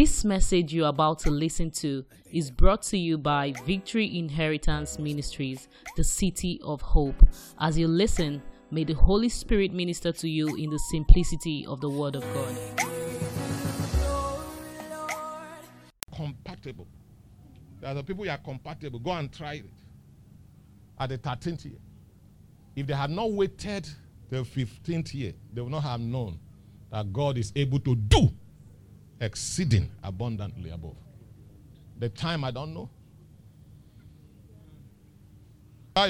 This message you're about to listen to is brought to you by Victory Inheritance Ministries, the City of Hope. As you listen, may the Holy Spirit minister to you in the simplicity of the Word of God. compatible. There are the people who are compatible. Go and try it. At the 13th year. If they had not waited the 15th year, they would not have known that God is able to do exceeding abundantly above. The time I don't know.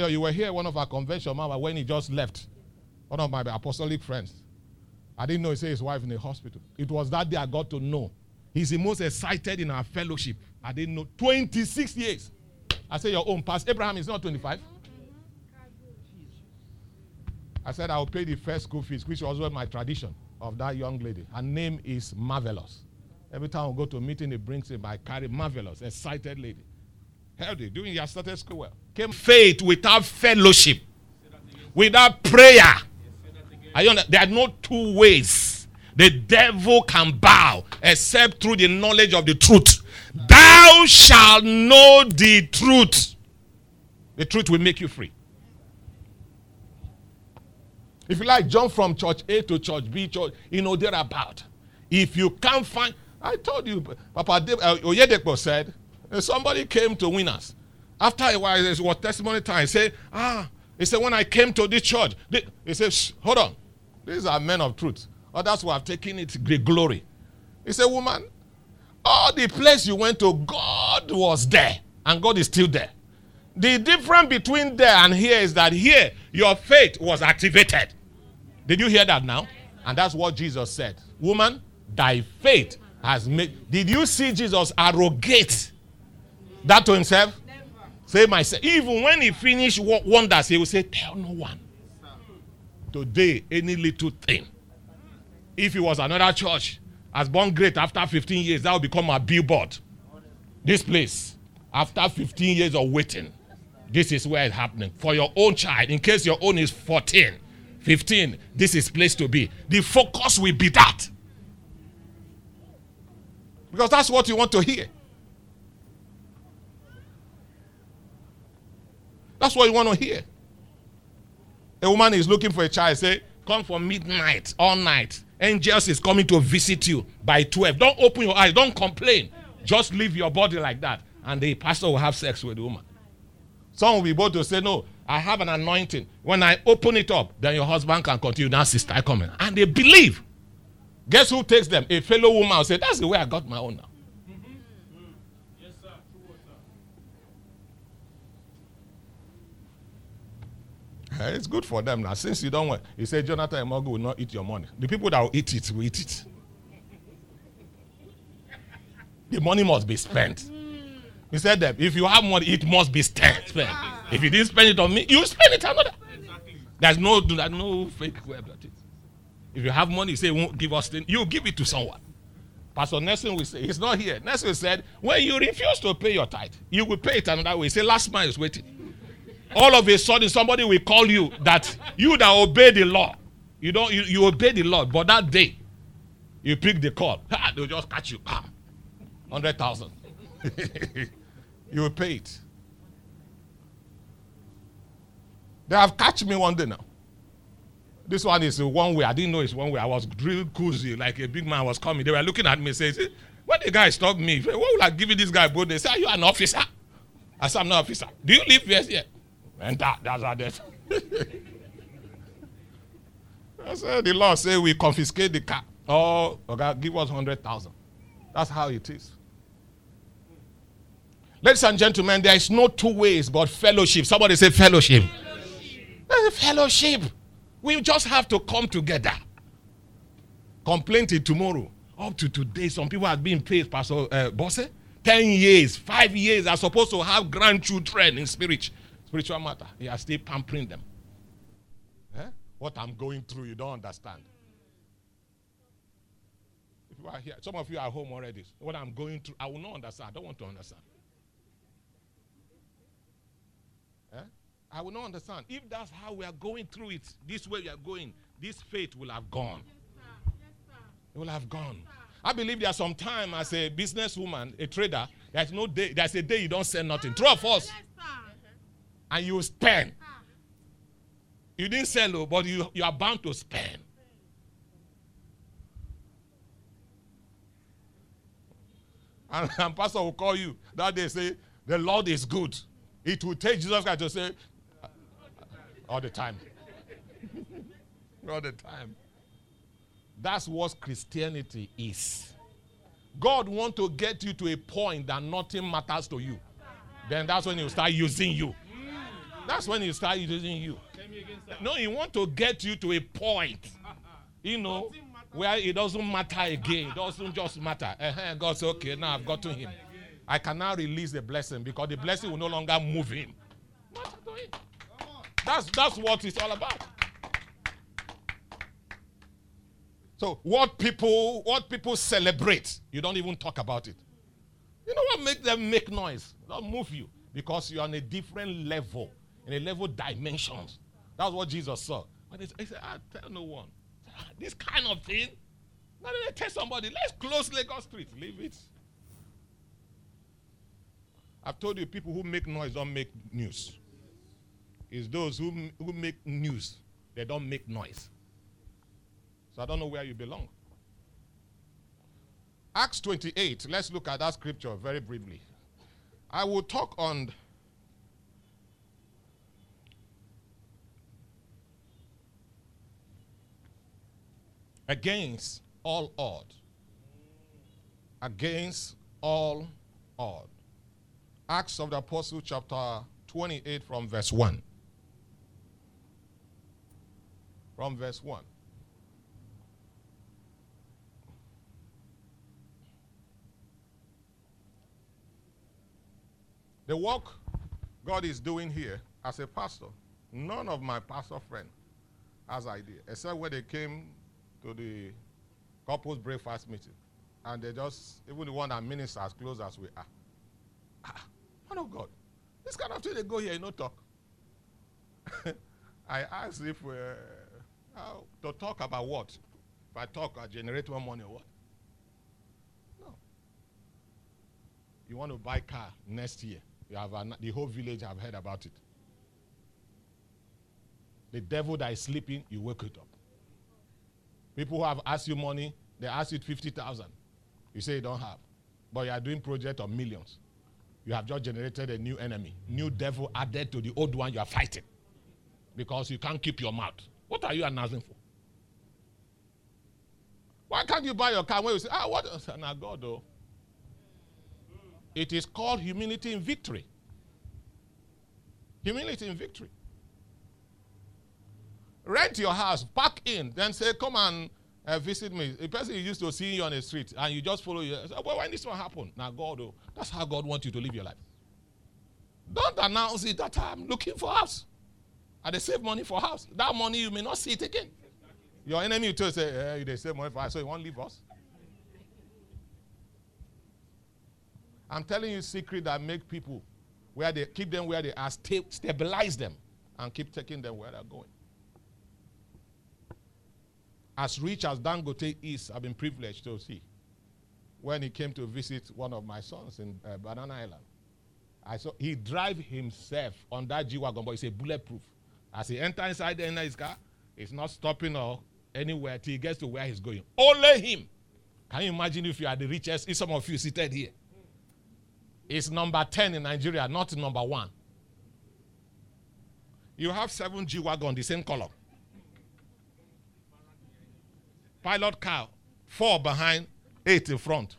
You were here one of our convention, Mama, when he just left. One of my apostolic friends. I didn't know he said his wife in the hospital. It was that day I got to know. He's the most excited in our fellowship. I didn't know. 26 years. I said, Your own past. Abraham is not 25. I said, I'll pay the first school fees, which was my tradition of that young lady. Her name is Marvelous. Every time I go to a meeting, it brings him. I carry Marvelous, excited lady. Healthy, doing your started school well. Came faith without fellowship, without prayer. Are you there are no two ways. The devil can bow except through the knowledge of the truth. Thou shalt know the truth. The truth will make you free. If you like, jump from church A to church B, church, you know, thereabout. If you can't find, I told you, Papa Dave, uh, Oyedepo said, uh, somebody came to win us. After a while, it was testimony time. He said, ah, he said, when I came to this church, he said, hold on. These are men of truth. Others who have taken it great glory. He said, woman, all the place you went to, God was there, and God is still there. The difference between there and here is that here, your faith was activated. Did you hear that now? And that's what Jesus said. Woman, thy faith has made. Did you see Jesus arrogate that to himself? Say myself. Even when he finished wo- wonders, he will say, Tell no one. Today, any little thing. If it was another church, has born great after 15 years, that will become a billboard. This place, after 15 years of waiting, this is where it's happening. For your own child, in case your own is 14, 15, this is place to be. The focus will be that. Because that's what you want to hear. That's what you want to hear. A woman is looking for a child, say, come for midnight, all night. Angels is coming to visit you by 12. Don't open your eyes, don't complain. Just leave your body like that. And the pastor will have sex with the woman. Some will be able to say, No, I have an anointing. When I open it up, then your husband can continue. Now, sister, I come in. And they believe. Guess who takes them? A fellow woman say, That's the way I got my own now. Eh, It's good for them now. Since you don't want, he said Jonathan Emogu will not eat your money. The people that will eat it will eat it. The money must be spent. He said that if you have money, it must be spent. If you didn't spend it on me, you spend it on another. There's no, there's no fake way about it. If you have money, you say, won't give us you give it to someone. Pastor Nelson will say, he's not here. Nelson said, when you refuse to pay your tithe, you will pay it another way. Said, last man is waiting. All of a sudden, somebody will call you that you that obey the law, you don't, you, you obey the law, but that day, you pick the call, ha, they'll just catch you. Ah, 100,000. you will pay it. They have catch me one day now. This one is one way. I didn't know it's one way. I was real cozy, like a big man was coming. They were looking at me, saying, "See, when the guy stopped me, what will I give you this guy? Both they say, Are you an officer? I said, I'm not an officer. Do you live here? Yeah. And that's how that. I said, the law say we confiscate the car. Oh, okay, give us 100,000. That's how it is. Ladies and gentlemen, there is no two ways but fellowship. Somebody say fellowship. A fellowship. We just have to come together. Complain till tomorrow. Up to today, some people have been paid, Pastor uh, Bosse. 10 years, 5 years are supposed to have grandchildren in spirit, spiritual matter. He are still pampering them. Eh? What I'm going through, you don't understand. If you are here, some of you are home already. What I'm going through, I will not understand. I don't want to understand. Eh? I will not understand. If that's how we are going through it, this way we are going, this faith will have gone. Yes, sir. Yes, sir. It will have gone. I believe there's some time as a businesswoman, a trader, there's no day, there's a day you don't sell nothing. True of us. And you spend. You didn't sell, oh, but you, you are bound to spend. And, and pastor will call you that day say, the Lord is good. It will take Jesus Christ to say, all the time. all the time. That's what Christianity is. God want to get you to a point that nothing matters to you. Then that's when He start using you. That's when He start using you. No, He want to get you to a point, you know, where it doesn't matter again. It doesn't just matter. Uh-huh. God says, okay, now I've got to Him. I can now release the blessing because the blessing will no longer move Him. That's, that's what it's all about. So what people what people celebrate, you don't even talk about it. You know what make them make noise? Don't move you because you're on a different level, in a level dimensions. That's what Jesus saw. But he said, I ah, tell no one. Ah, this kind of thing. Now they tell somebody, let's close Lagos Street. Leave it. I've told you people who make noise don't make news. It's those who, who make news, they don't make noise. So I don't know where you belong. Acts 28, let's look at that scripture very briefly. I will talk on against all odd. Against all odd. Acts of the Apostle, chapter 28, from verse 1. From verse 1. The work God is doing here as a pastor, none of my pastor friends has idea, except when they came to the couples breakfast meeting. And they just, even the one that ministers as close as we are. Ah, man of God, this kind of thing they go here, you know, talk. I asked if uh, how, to talk about what? If I talk, I generate more money or what? No. You want to buy car next year. You have an, the whole village have heard about it. The devil that is sleeping, you wake it up. People who have asked you money, they ask you 50,000. You say you don't have. But you are doing project of millions. You have just generated a new enemy, new devil added to the old one you are fighting. Because you can't keep your mouth. What are you announcing for? Why can't you buy your car when you say, ah, what? Now, God, though. It is called humility in victory. Humility in victory. Rent your house, park in, then say, Come and uh, visit me. A person used to see you on the street and you just follow you. Say, well, when this one happen? Now, God, oh, that's how God wants you to live your life. Don't announce it that I'm looking for house. And they save money for house. That money you may not see it again. Your enemy will say, hey, they save money for house, so you won't leave us. I'm telling you secret that make people where they keep them where they are, sta- stabilize them, and keep taking them where they're going. As rich as Dangote is, I've been privileged to see. When he came to visit one of my sons in uh, Banana Island, I saw he drive himself on that G wagon, but it's a bulletproof. As he enter inside the his car, he's not stopping or anywhere till he gets to where he's going. Only him. Can you imagine if you are the richest? If some of you seated here? It's number 10 in Nigeria, not number one. You have seven G Wagon, the same color. Pilot car, four behind, eight in front.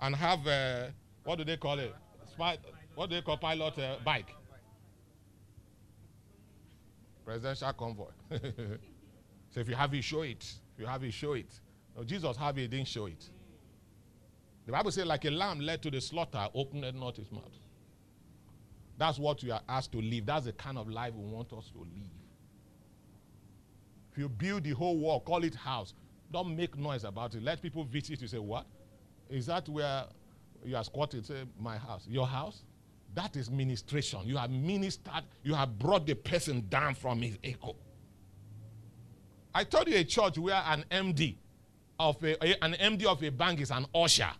And have, uh, what do they call it? Spy, what do they call pilot uh, bike? Presidential convoy. so if you have it, show it. If you have it, show it. No, Jesus have it, didn't show it. The Bible says, like a lamb led to the slaughter, opened not his mouth. That's what we are asked to live. That's the kind of life we want us to live. If you build the whole wall, call it house, don't make noise about it. Let people visit you say, What? Is that where you are squatting? Say, My house. Your house? That is ministration. You have ministered, you have brought the person down from his echo. I told you a church where an MD of a, an MD of a bank is an usher,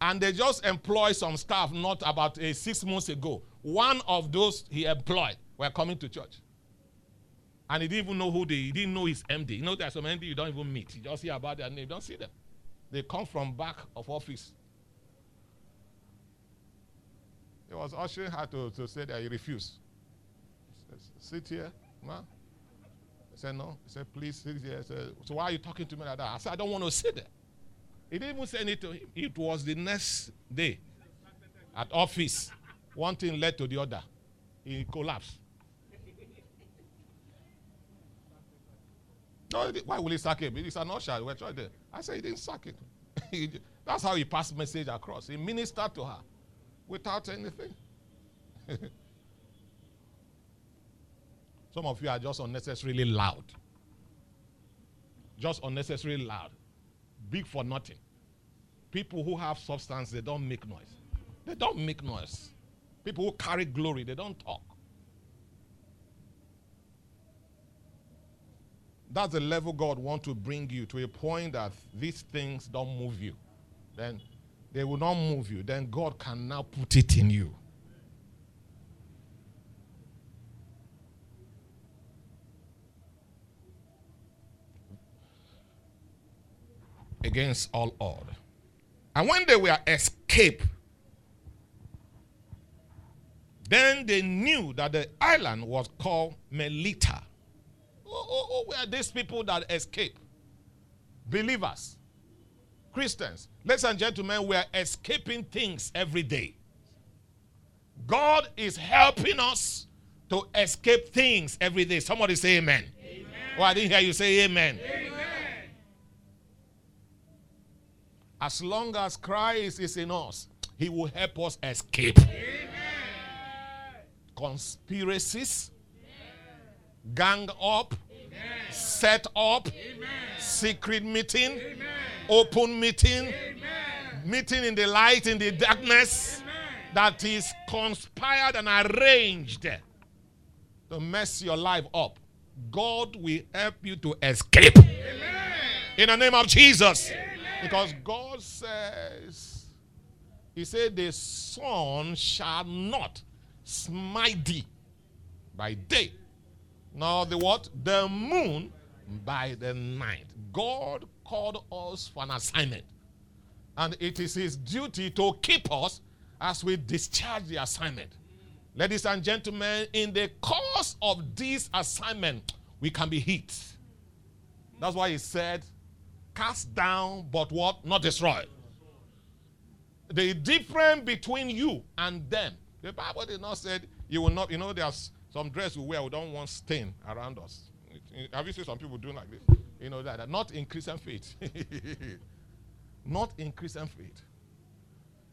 and they just employ some staff not about uh, six months ago. One of those he employed were coming to church. And he didn't even know who they he didn't know his MD. You know, there's some MD you don't even meet. You just hear about their name, you don't see them. They come from back of office. It was ushering her to, to say that he refused. He said, Sit here, man. I said, No. He said, Please sit here. I said, So why are you talking to me like that? I said, I don't want to sit there. He didn't even say anything to him. It was the next day at office. One thing led to the other. He collapsed. No, why will he sack him? He's an usher. We're trying to. I said he didn't sack him. That's how he passed message across. He ministered to her without anything. Some of you are just unnecessarily loud. Just unnecessarily loud. Big for nothing. People who have substance, they don't make noise. They don't make noise. People who carry glory, they don't talk. That's the level God wants to bring you to a point that these things don't move you. Then they will not move you. Then God can now put it in you. Against all odds. And when they were escaped, then they knew that the island was called Melita. Oh, oh, oh, where are these people that escape? Believers, Christians. Ladies and gentlemen, we are escaping things every day. God is helping us to escape things every day. Somebody say amen. amen. Oh, I didn't hear you say amen. amen. As long as Christ is in us, he will help us escape conspiracies, gang up, set up, secret meeting, open meeting, meeting in the light, in the darkness, that is conspired and arranged to mess your life up. God will help you to escape. In the name of Jesus. Because God says, He said, The sun shall not smite thee by day, nor the what? The moon by the night. God called us for an assignment. And it is his duty to keep us as we discharge the assignment. Ladies and gentlemen, in the course of this assignment, we can be hit. That's why he said, cast down, but what? Not destroyed. The difference between you and them the Bible did not say you will not, you know, there's some dress we wear, we don't want stain around us. Have you seen some people doing like this? You know that, not in Christian faith. not in Christian faith.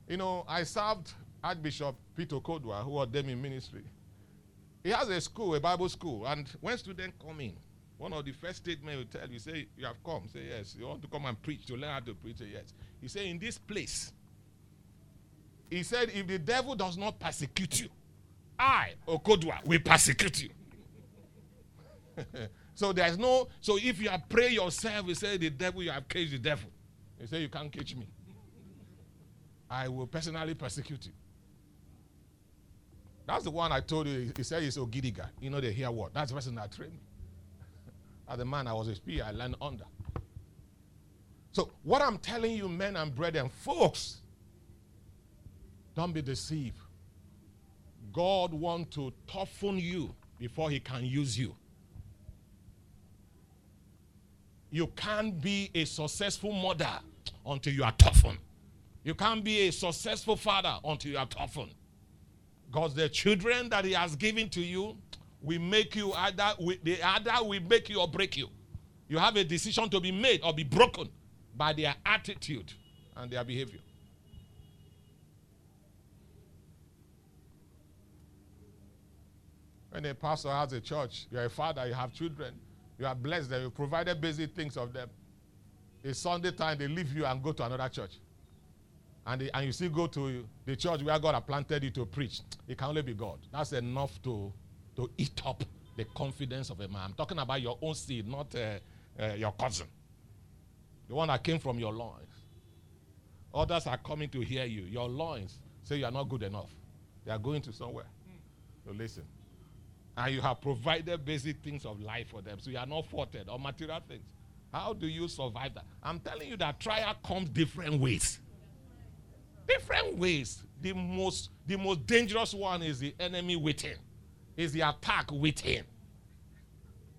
You know, I served Archbishop Peter Kodwa, who ordained in ministry. He has a school, a Bible school, and when students come in, one of the first statements will tell you, say, you have come. Say, yes. You want to come and preach, to learn how to preach? Yes. He said, in this place, he said, if the devil does not persecute you, I, Okodwa, will persecute you. so there's no, so if you are pray yourself, you say, the devil, you have caged the devil. He say you can't catch me. I will personally persecute you. That's the one I told you. He said he's Ogidiga. You know, they hear what? That's the person that trained me. As the man I was a spear, I learned under. So, what I'm telling you, men and brethren, folks, don't be deceived. God wants to toughen you before he can use you. You can't be a successful mother until you are toughened. You can't be a successful father until you are toughened. Because the children that he has given to you will make you either, they either will make you or break you. You have a decision to be made or be broken by their attitude and their behavior. When a pastor has a church, you're a father, you have children, you are blessed them, you provided basic things of them. It's Sunday time, they leave you and go to another church. And, they, and you still go to the church where God has planted you to preach. It can only be God. That's enough to, to eat up the confidence of a man. I'm talking about your own seed, not uh, uh, your cousin. The one that came from your loins. Others are coming to hear you. Your loins say you are not good enough. They are going to somewhere. So listen. And you have provided basic things of life for them. So you are not faulted or material things. How do you survive that? I'm telling you that trial comes different ways. Different ways. The most, the most dangerous one is the enemy waiting. Is the attack waiting.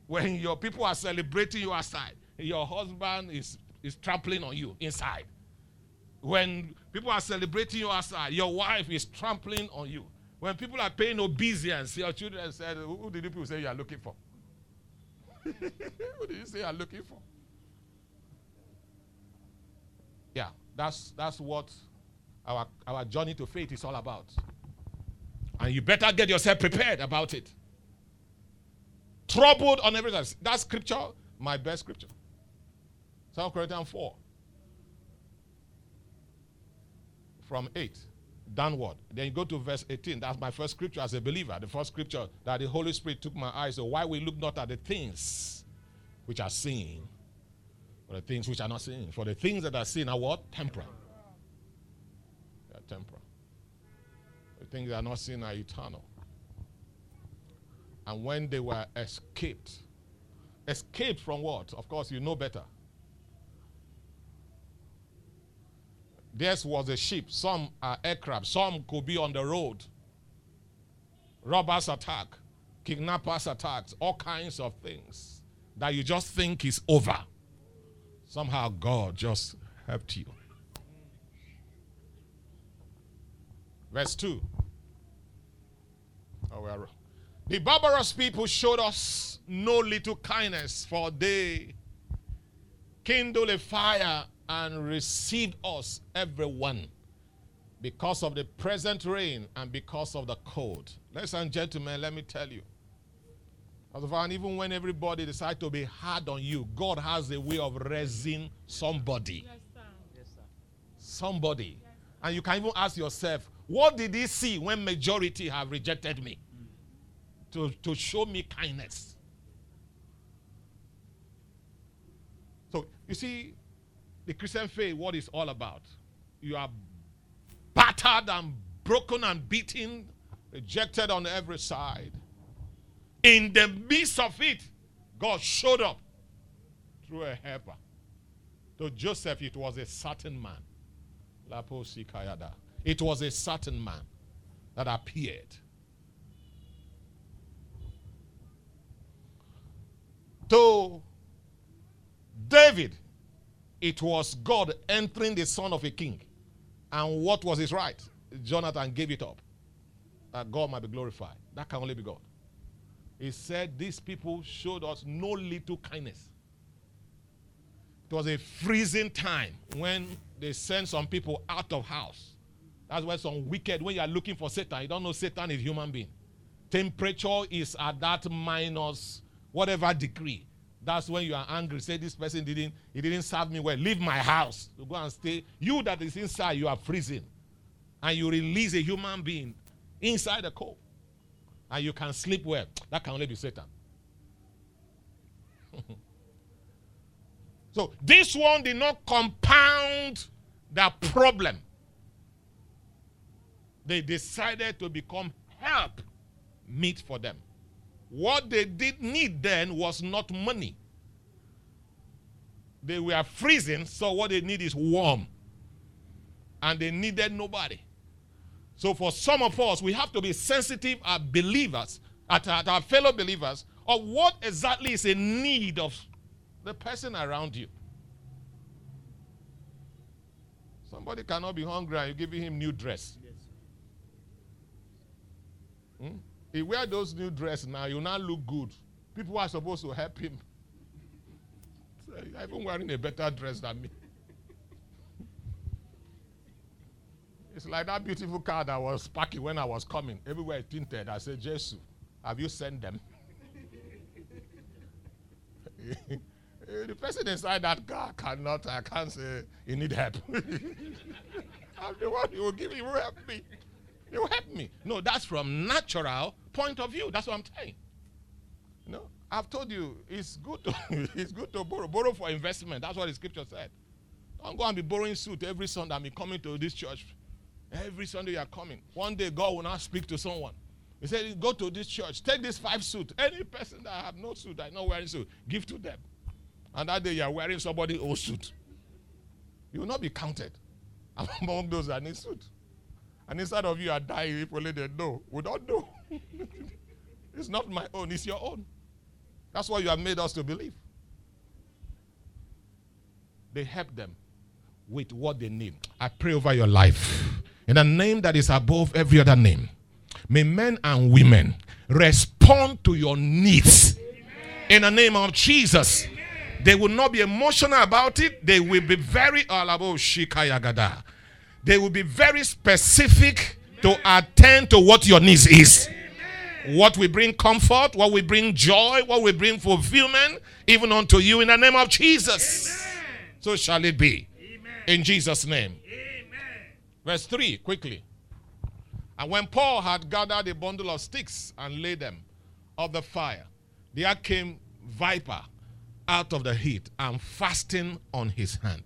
When your people are celebrating you outside, your husband is, is trampling on you inside. When people are celebrating you outside, your wife is trampling on you. When people are paying obeisance, your children said, Who did you people say you are looking for? Who did you say you are looking for? Yeah, that's that's what our our journey to faith is all about. And you better get yourself prepared about it. Troubled on every side. That scripture, my best scripture. 2 Corinthians 4. From 8 downward. Then you go to verse 18. That's my first scripture as a believer. The first scripture that the Holy Spirit took my eyes. So why we look not at the things which are seen, but the things which are not seen. For the things that are seen are what? Temporal. They are temporal. The things that are not seen are eternal. And when they were escaped, escaped from what? Of course, you know better. This was a ship. Some are aircraft. Some could be on the road. Robbers attack, kidnappers attacks, all kinds of things that you just think is over. Somehow God just helped you. Verse 2. Oh, well. The barbarous people showed us no little kindness, for they kindled a fire and received us, everyone, because of the present rain and because of the cold. Ladies and gentlemen, let me tell you. And even when everybody decides to be hard on you, God has a way of raising somebody. Yes, sir. Yes, sir. Somebody. Yes, and you can even ask yourself, what did he see when majority have rejected me? To, to show me kindness. So, you see, the Christian faith, what is all about. You are battered and broken and beaten, rejected on every side. In the midst of it, God showed up through a helper. To Joseph, it was a certain man. It was a certain man that appeared. To David, it was God entering the son of a king. And what was his right? Jonathan gave it up. That God might be glorified. That can only be God. He said, These people showed us no little kindness. It was a freezing time when they sent some people out of house. That's why some wicked, when you are looking for Satan, you don't know Satan is human being. Temperature is at that minus whatever degree. That's when you are angry. Say this person didn't, he didn't serve me well. Leave my house go and stay. You that is inside, you are freezing. And you release a human being inside the cold. And you can sleep well. That can only be Satan. so this one did not compound the problem. They decided to become help meet for them. What they did need then was not money. They were freezing, so what they need is warm. And they needed nobody. So for some of us, we have to be sensitive as believers, at, at our fellow believers, of what exactly is a need of the person around you. Somebody cannot be hungry and you're giving him new dress. Yes. Hmm? He wear those new dress now, you now look good. People are supposed to help him. I'm even wearing a better dress than me. it's like that beautiful car that was parking when I was coming. Everywhere tinted. I said, Jesus, have you sent them? the person inside that car cannot, I can't say, he need help. I'm the one who will give you, help me. You help me. No, that's from natural point of view. That's what I'm saying. You I've told you it's good to it's good to borrow. Borrow for investment. That's what the scripture said. Don't go and be borrowing suit every Sunday be coming to this church. Every Sunday you are coming. One day God will not speak to someone. He said, Go to this church, take this five suit. Any person that have no suit, that not wearing suit, give to them. And that day you are wearing somebody's old suit. You will not be counted among those that need suit. And inside of you are dying they know. We don't know. it's not my own, it's your own. That's what you have made us to believe. They help them with what they need. I pray over your life. In a name that is above every other name, may men and women respond to your needs. In the name of Jesus. They will not be emotional about it. They will be very all about shikayagada. They will be very specific to attend to what your needs is. What will bring comfort, what will bring joy, what will bring fulfillment, even unto you in the name of Jesus. So shall it be. In Jesus' name. Verse 3, quickly. And when Paul had gathered a bundle of sticks and laid them of the fire, there came viper out of the heat and fasting on his hand.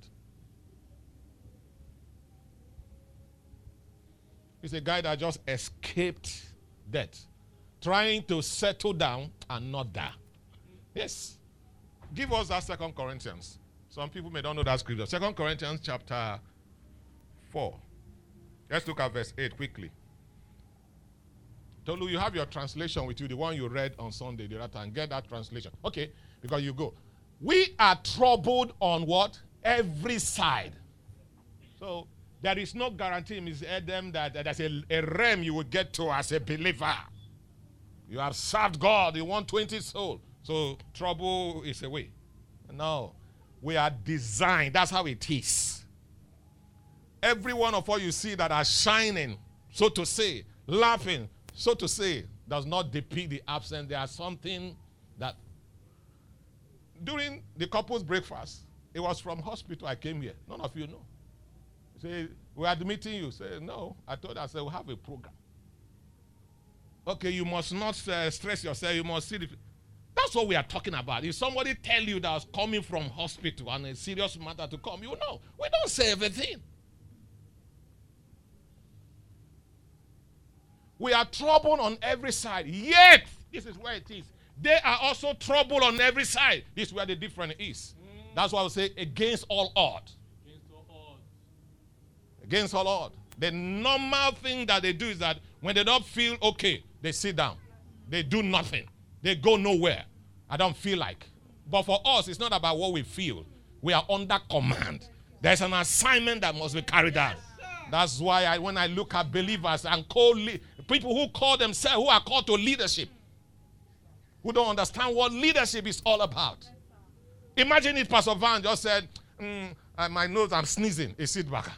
He's a guy that just escaped death, trying to settle down and not die. Yes. Give us that Second Corinthians. Some people may not know that scripture. Second Corinthians chapter 4. Let's look at verse 8 quickly. Tolu, you have your translation with you, the one you read on Sunday, the other time. Get that translation. Okay, because you go. We are troubled on what? Every side. So there is no guarantee, Ms. Adam, that, that there's a, a realm you will get to as a believer. You have served God, you want 20 souls. So trouble is away. No. We are designed. That's how it is. Every one of us you see that are shining, so to say, laughing, so to say, does not depict the absence. There are something that during the couple's breakfast, it was from hospital I came here. None of you know. Say, we're admitting you. Say, no. I told her, I said, we have a program. Okay, you must not uh, stress yourself. You must see the. That's what we are talking about. If somebody tell you that's coming from hospital and a serious matter to come, you know. We don't say everything. We are troubled on every side. Yet, this is where it is. They are also troubled on every side. This is where the difference is. Mm. That's why I say against all odds. Against all odds. Against all odds. The normal thing that they do is that when they don't feel okay, they sit down. They do nothing. They go nowhere. I don't feel like. But for us, it's not about what we feel. We are under command. There's an assignment that must be carried out. That's why I, when I look at believers and call people who call themselves, who are called to leadership, who don't understand what leadership is all about. Imagine if Pastor Van just said, mm, My nose, I'm sneezing, a sit back.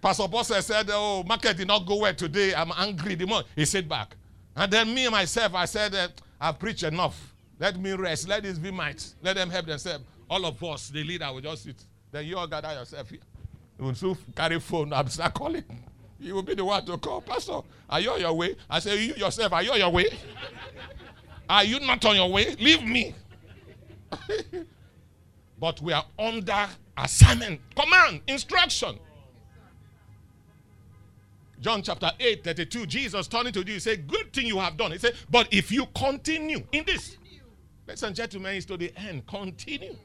Pastor Bossa said, Oh, market did not go well today, I'm angry. The more he sit back. And then me and myself, I said, uh, I've preached enough. Let me rest. Let this be might. Let them help themselves. All of us, the leader, will just sit. Then you all gather yourself here. You will soon carry phone and start calling. You will be the one to call. Pastor, are you on your way? I say, You yourself, are you on your way? Are you not on your way? Leave me. but we are under assignment, command, instruction. John chapter 8, 32, Jesus turning to you, he said, Good thing you have done. He said, But if you continue in this, ladies and gentlemen, it's to the end. Continue.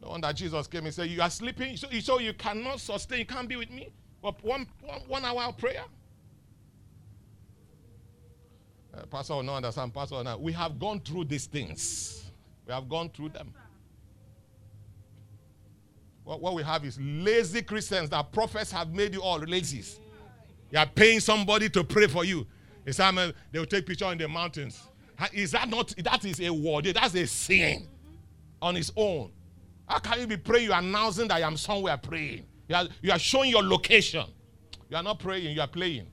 No wonder Jesus came and said, You are sleeping, so, so you cannot sustain, you can't be with me. But one, one, one hour of prayer. Uh, Pastor will not understand. Pastor will not. We have gone through these things. We have gone through them. What, what we have is lazy Christians that prophets have made you all lazy. You are paying somebody to pray for you. They will take picture in the mountains. Is that not? That is a word. That's a sin on its own. How can you be praying? You are announcing that I am somewhere praying. You are, you are showing your location. You are not praying. You are playing.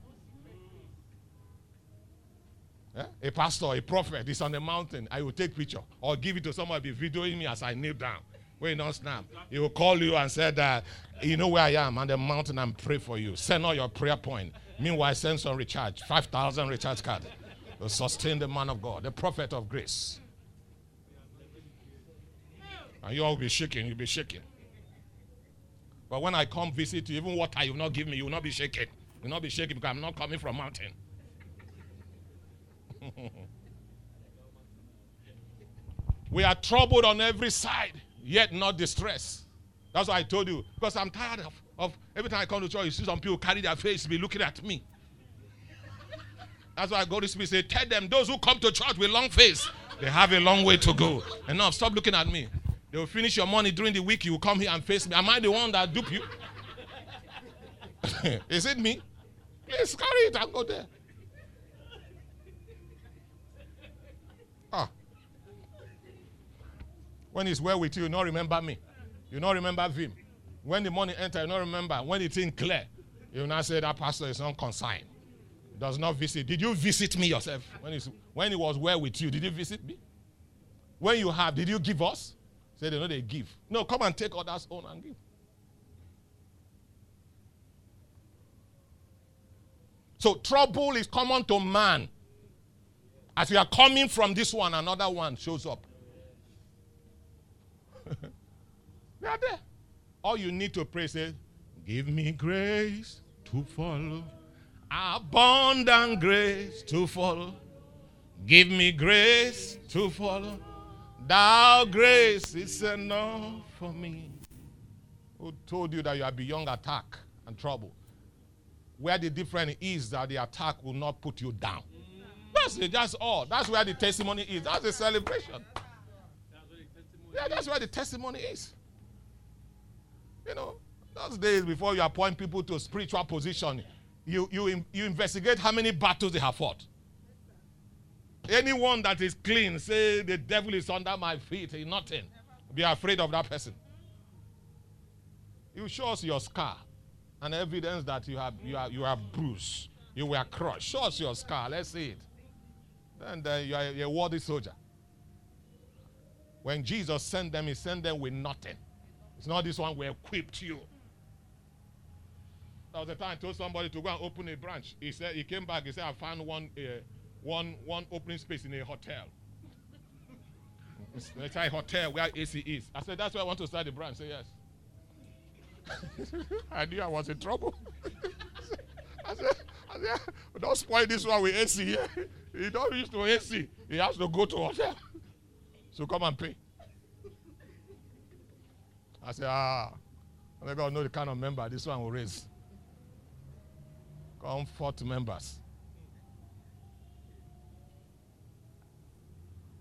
Eh? A pastor, a prophet is on the mountain. I will take picture or give it to somebody videoing me as I kneel down. Wait, not snap. He will call you and say that you know where I am on the mountain and pray for you. Send all your prayer point. Meanwhile, send some recharge, five thousand recharge card. To sustain the man of God, the prophet of grace. And you all be shaking. You'll be shaking. But when I come visit you, even water you will not give me, you will not be shaking. You will not be shaking because I'm not coming from mountain. we are troubled on every side, yet not distressed. That's why I told you. Because I'm tired of, of every time I come to church, you see some people carry their face, be looking at me. That's why I go to speak. Say, tell them those who come to church with long face, they have a long way to go. Enough. Stop looking at me. They will finish your money during the week. You will come here and face me. Am I the one that dupe you? Is it me? Please carry it and go there. When he's well with you, you not remember me. You not remember him. When the money enter, you not remember. When it's in clear, you not say that pastor is not consigned. Does not visit. Did you visit me yourself? When, he's, when he was well with you, did you visit me? When you have, did you give us? Say they know they give. No, come and take others' own and give. So trouble is common to man. As we are coming from this one, another one shows up. They are there. All you need to pray is, Give me grace to follow, abundant grace to follow. Give me grace to follow. Thou grace is enough for me. Who told you that you are beyond attack and trouble? Where the difference is that the attack will not put you down. That's it, that's all. That's where the testimony is. That's the celebration. Yeah, that's where the testimony is. You know, those days before you appoint people to spiritual position, you, you, you investigate how many battles they have fought. Anyone that is clean, say the devil is under my feet, nothing. Be afraid of that person. You show us your scar and evidence that you have you are you are bruised, you were crushed. Show us your scar. Let's see it. Then, then you are a worthy soldier. When Jesus sent them, he sent them with nothing. It's not this one we equipped you. There was a time I told somebody to go and open a branch. He said he came back. He said I found one uh, one one opening space in a hotel. It's a hotel where AC is. I said that's where I want to start the branch. Say yes. I knew I was in trouble. I said, I said, don't spoil this one with AC here. He don't use to AC. He has to go to hotel. So come and pay. I said, ah, let God know the kind of member this one will raise. Comfort members.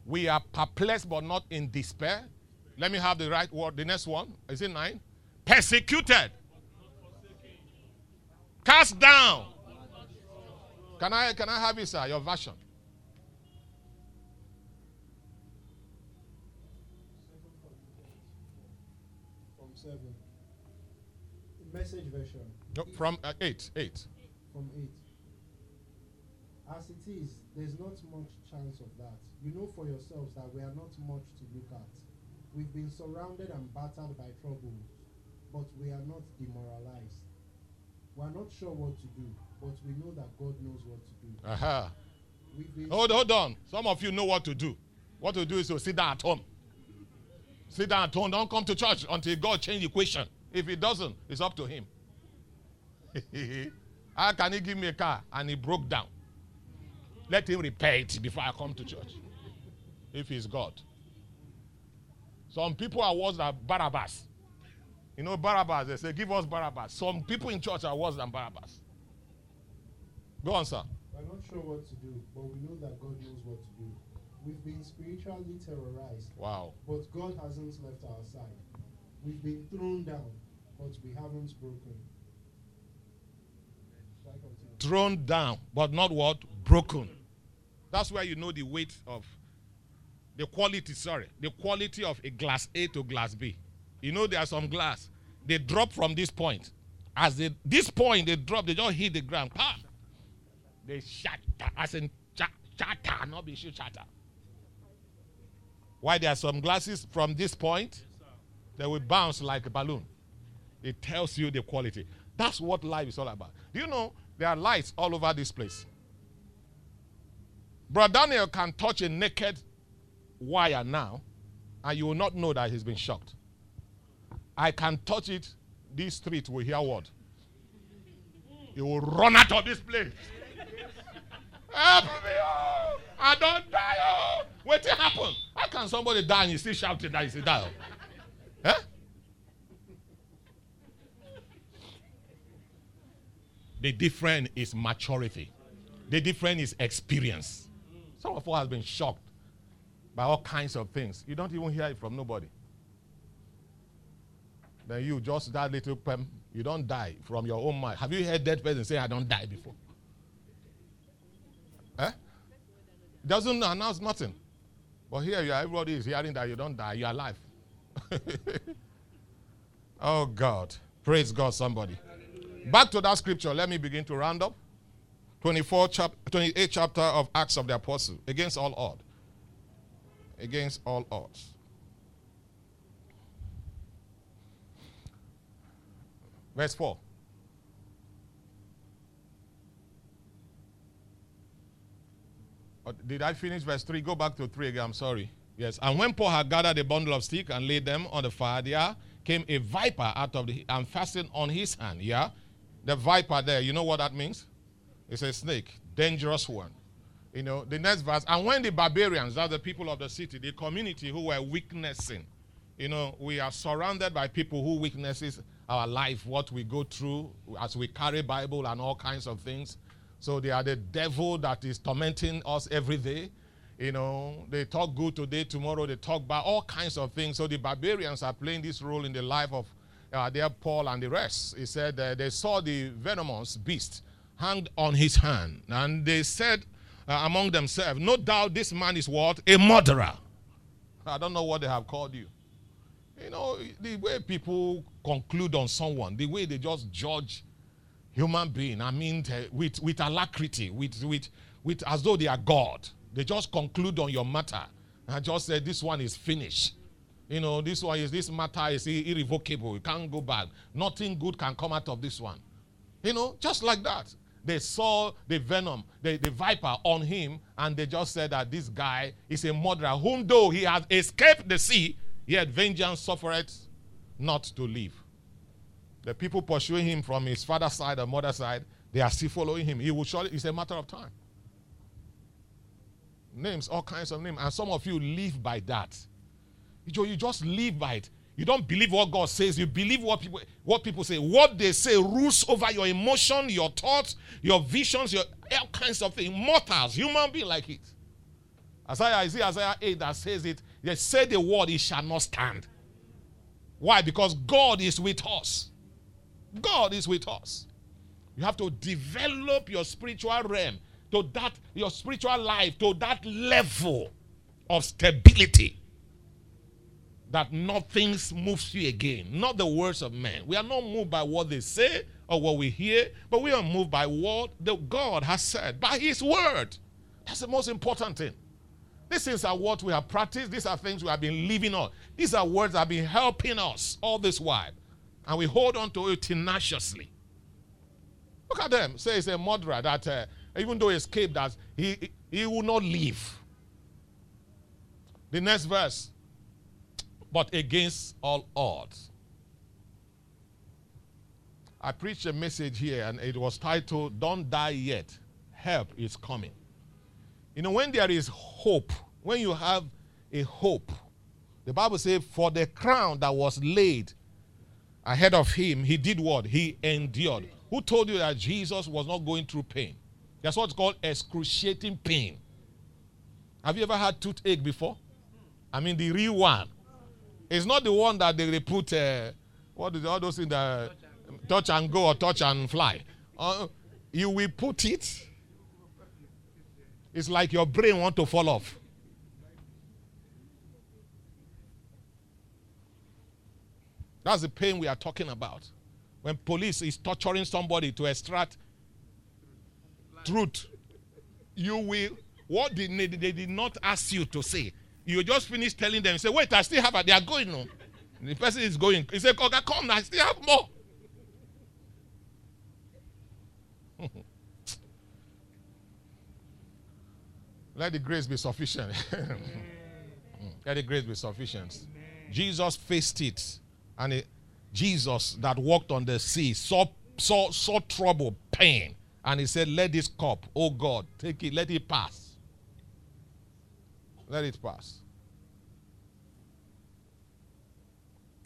We are perplexed but not in despair. Let me have the right word. The next one. Is it nine? Persecuted. Cast down. Can I can I have it, sir? Your version. From seven. Message version. No, from uh, eight. Eight. From eight. As it is, there's not much chance of that. You know for yourselves that we are not much to look at. We've been surrounded and battered by troubles, but we are not demoralized. We are not sure what to do, but we know that God knows what to do. Uh-huh. We've been Hold, hold on. Some of you know what to do. What to do is to sit down at home. Sit down at home. Don't come to church until God change the equation. If he doesn't, it's up to him. How can he give me a car and he broke down? Let him repair it before I come to church. If he's God. Some people are worse than Barabbas. You know Barabbas, they say, give us Barabbas. Some people in church are worse than Barabbas. Go on, sir. We're not sure what to do, but we know that God knows what to do. We've been spiritually terrorized, Wow. but God hasn't left our side. We've been thrown down, but we haven't broken. Thrown down, but not what? Broken. That's where you know the weight of the quality, sorry, the quality of a glass A to glass B. You know, there are some glass, they drop from this point. As they, this point, they drop, they just hit the ground. They shatter, as in cha- shatter, not be shoot shatter. Why there are some glasses from this point, they will bounce like a balloon. It tells you the quality. That's what life is all about. Do you know there are lights all over this place? Brother Daniel can touch a naked wire now, and you will not know that he's been shocked. I can touch it this street will hear what? He will run out of this place. Help me! Oh, I don't die. Oh. What happen? How can somebody die and you still shouting that he die? Oh? Huh? The difference is maturity. The difference is experience. Some of us have been shocked by all kinds of things. You don't even hear it from nobody. Then you just that little pem, you don't die from your own mind. Have you heard that person say, I don't die before? Eh? Doesn't announce nothing. But here you are, everybody is hearing that you don't die, you're alive. oh God. Praise God, somebody. Back to that scripture. Let me begin to round up. 24 chap 28 chapter of Acts of the Apostle. Against all odds. Against all odds. Verse 4. Did I finish verse 3? Go back to 3 again. I'm sorry. Yes. And when Paul had gathered a bundle of sticks and laid them on the fire, there came a viper out of the and fastened on his hand. Yeah. The viper there, you know what that means? It's a snake, dangerous one. You know, the next verse. And when the barbarians, that's the people of the city, the community who were witnessing, you know, we are surrounded by people who witnesses our life, what we go through as we carry Bible and all kinds of things. So they are the devil that is tormenting us every day. You know, they talk good today, tomorrow they talk bad, all kinds of things. So the barbarians are playing this role in the life of uh, their Paul and the rest. He said uh, they saw the venomous beast hanged on his hand, and they said uh, among themselves, "No doubt this man is what a murderer." I don't know what they have called you. You know, the way people conclude on someone, the way they just judge human being, I mean, with, with alacrity, with, with, with as though they are God. They just conclude on your matter. I just said, this one is finished. You know, this one is, this matter is irrevocable. You can't go back. Nothing good can come out of this one. You know, just like that. They saw the venom, the, the viper on him, and they just said that this guy is a murderer, whom though he has escaped the sea, yet vengeance suffereth not to live. The people pursuing him from his father's side and mother's side, they are still following him. He will surely, it's a matter of time. Names, all kinds of names. And some of you live by that. You just live by it. You don't believe what God says. You believe what people what people say. What they say rules over your emotion, your thoughts, your visions, your all kinds of things. Mortals, human being like it. Isaiah, Isaiah, Isaiah 8 that says it. They say the word, it shall not stand. Why? Because God is with us. God is with us. You have to develop your spiritual realm to that, your spiritual life to that level of stability that nothing moves you again. Not the words of men. We are not moved by what they say or what we hear, but we are moved by what the God has said, by His word. That's the most important thing. These things are what we have practiced. These are things we have been living on. These are words that have been helping us all this while. And we hold on to it tenaciously. Look at them. Say it's a murderer that uh, even though he escaped that, he, he will not leave. The next verse. But against all odds. I preached a message here and it was titled, Don't Die Yet. Help is coming. You know, when there is hope, when you have a hope, the Bible says, For the crown that was laid ahead of him, he did what? He endured. Who told you that Jesus was not going through pain? That's what's called excruciating pain. Have you ever had toothache before? I mean, the real one. It's not the one that they put, uh, what is all those things that touch and go or touch and fly. Uh, you will put it it's like your brain want to fall off. That's the pain we are talking about. When police is torturing somebody to extract truth, you will. What did they, they did not ask you to say? You just finish telling them. You say, wait, I still have. A, they are going on. The person is going. He said, "Okay, come, I still have more." Let the grace be sufficient. Let the grace be sufficient. Jesus faced it and he, Jesus that walked on the sea saw, saw, saw trouble, pain, and he said, Let this cup, oh God, take it, let it pass. Let it pass.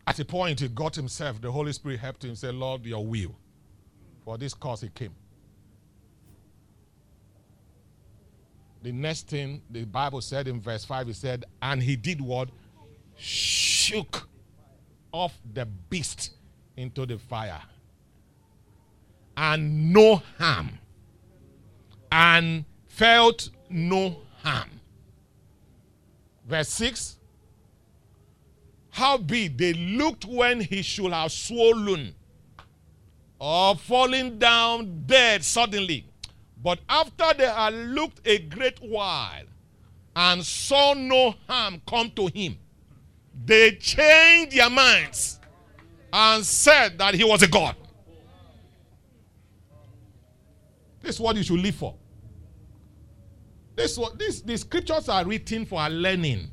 At a point, he got himself, the Holy Spirit helped him say, Lord, your will. For this cause he came. The next thing the Bible said in verse 5, he said, And he did what? Shook off the beast into the fire. And no harm. And felt no harm. Verse 6 Howbeit they looked when he should have swollen or fallen down dead suddenly. But after they had looked a great while and saw no harm come to him, they changed their minds and said that he was a god. This is what you should live for. This what this the scriptures are written for our learning,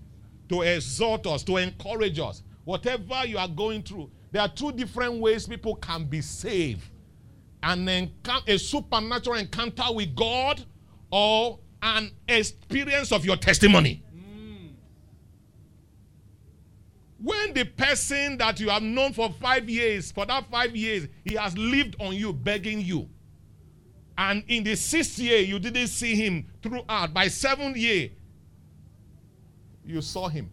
to exhort us, to encourage us. Whatever you are going through, there are two different ways people can be saved. An encounter, a supernatural encounter with God or an experience of your testimony. Hmm. When the person that you have known for five years, for that five years, he has lived on you, begging you. And in the sixth year, you didn't see him throughout. By seventh year, you saw him.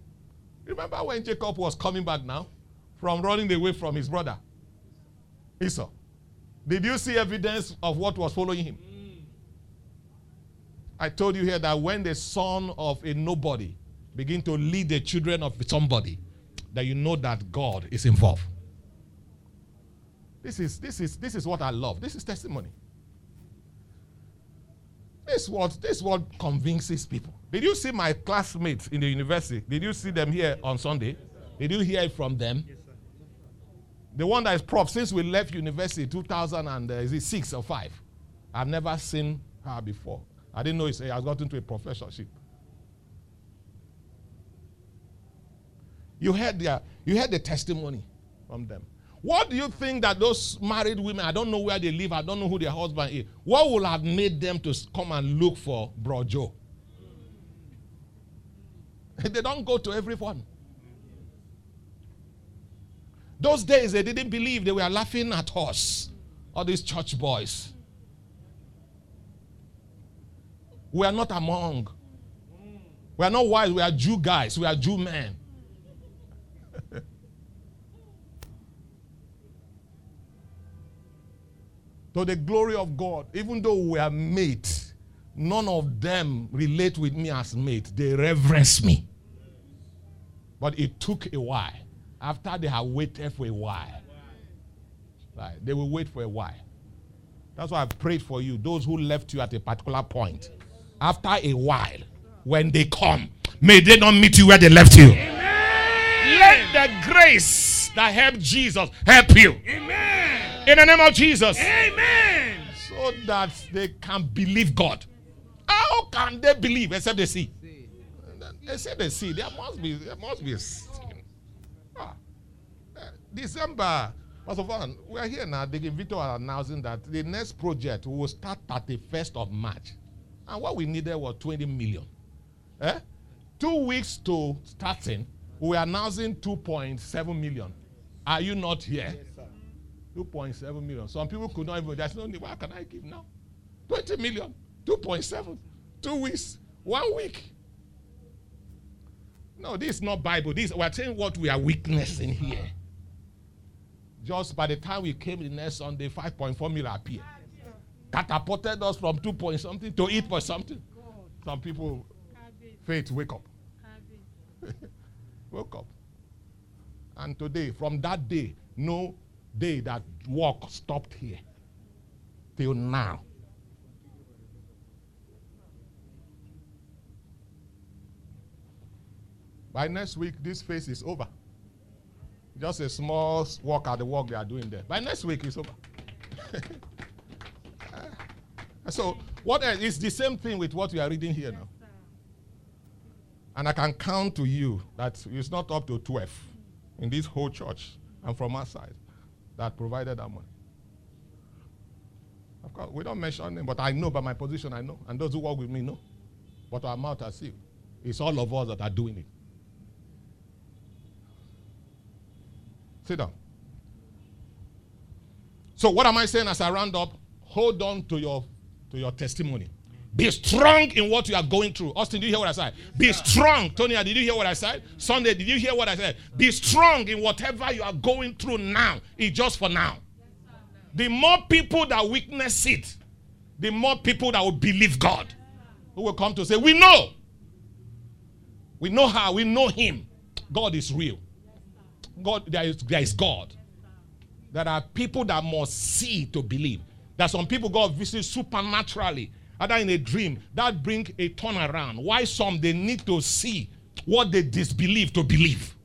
Remember when Jacob was coming back now from running away from his brother Esau? Did you see evidence of what was following him? Mm. I told you here that when the son of a nobody begin to lead the children of somebody, that you know that God is involved. This is this is this is what I love. This is testimony. This what this what convinces people. Did you see my classmates in the university? Did you see them here on Sunday? Did you hear it from them? The one that is prof since we left university 2000 and uh, is it six or five? I've never seen her before. I didn't know he has gotten to a professorship. You heard their, you heard the testimony from them. What do you think that those married women, I don't know where they live, I don't know who their husband is, what would have made them to come and look for Bro Joe? they don't go to everyone. Those days they didn't believe they were laughing at us, all these church boys. We are not among. We are not wise, we are Jew guys, we are Jew men. To the glory of God, even though we are mates, none of them relate with me as mate. They reverence me. But it took a while. After they have waited for a while, right, they will wait for a while. That's why I prayed for you, those who left you at a particular point. After a while, when they come, may they not meet you where they left you. Amen. Let the grace that helped Jesus help you. Amen. In the name of Jesus. Amen. That they can believe God. How can they believe except they see? They say they see. There must be there must be a ah. December. First of all, we are here now. The Vito are announcing that the next project will start at the first of March. And what we needed was 20 million. Eh? Two weeks to starting, we are announcing 2.7 million. Are you not here? Yes, 2.7 million. Some people could not even, there's no need. What can I give now? 20 million, 2.7, two weeks, one week. No, this is not Bible. This we're saying what we are witnessing here. Just by the time we came the next Sunday, 5.4 million appeared. Catapulted us from 2 point something to 8 point something. Some people, faith, wake up. wake up. And today, from that day, no day that work stopped here till now. By next week, this phase is over. Just a small walk at the work they are doing there. By next week, it's over. so, what else? It's the same thing with what we are reading here now. And I can count to you that it's not up to 12 in this whole church and from our side. That provided that money. Of course, we don't mention them, but I know by my position, I know. And those who work with me know. But our mouth are sealed. It's all of us that are doing it. Sit down. So what am I saying as I round up? Hold on to your to your testimony. Be strong in what you are going through. Austin, did you hear what I said? Be strong. Tony, did you hear what I said? Sunday, did you hear what I said? Be strong in whatever you are going through now. It's just for now. The more people that witness it, the more people that will believe God who will come to say, We know. We know how. We know Him. God is real. God, there is, there is God. There are people that must see to believe. There are some people God visits supernaturally, either in a dream, that bring a turnaround. Why some they need to see what they disbelieve to believe.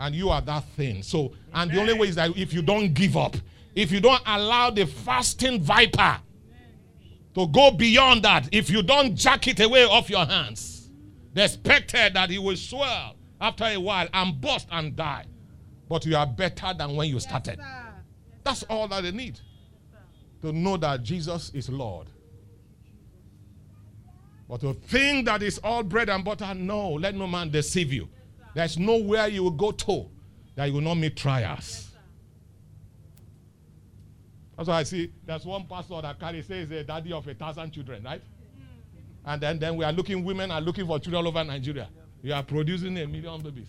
And you are that thing. So, and the only way is that if you don't give up, if you don't allow the fasting viper to go beyond that, if you don't jack it away off your hands, they expected that he will swell after a while and bust and die. But you are better than when you started. Yes, That's all that they need. To know that Jesus is Lord. But to think that it's all bread and butter, no, let no man deceive you. There's nowhere you will go to that you will not meet trials. That's why I see there's one pastor that carries says a daddy of a thousand children, right? And then, then we are looking, women are looking for children all over Nigeria. You are producing a million babies.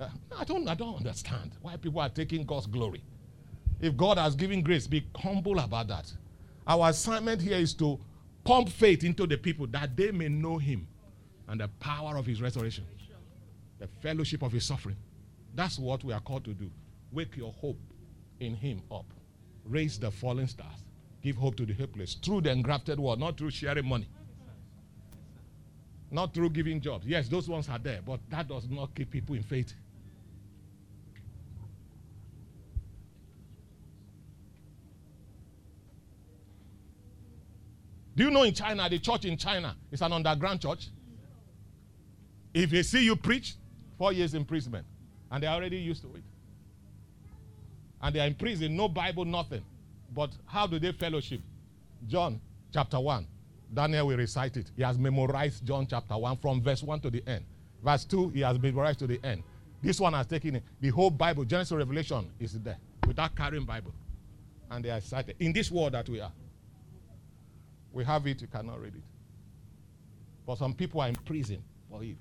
Uh, I don't, I don't understand why people are taking God's glory. If God has given grace, be humble about that. Our assignment here is to pump faith into the people that they may know Him and the power of His resurrection, the fellowship of His suffering. That's what we are called to do. Wake your hope in Him up, raise the fallen stars, give hope to the helpless through the engrafted word, not through sharing money. Not through giving jobs. Yes, those ones are there, but that does not keep people in faith. Do you know in China, the church in China is an underground church? If they see you preach, four years imprisonment. And they're already used to it. And they are in prison, no Bible, nothing. But how do they fellowship? John chapter 1. Daniel will recite it. He has memorized John chapter 1 from verse 1 to the end. Verse 2, he has memorized to the end. This one has taken it. The whole Bible, Genesis Revelation, is there without carrying Bible. And they are cited in this world that we are. We have it, you cannot read it. But some people are in prison for it.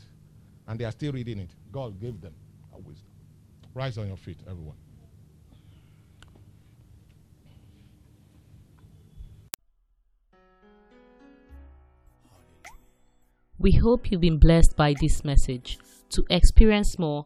And they are still reading it. God gave them a wisdom. Rise on your feet, everyone. We hope you've been blessed by this message. To experience more,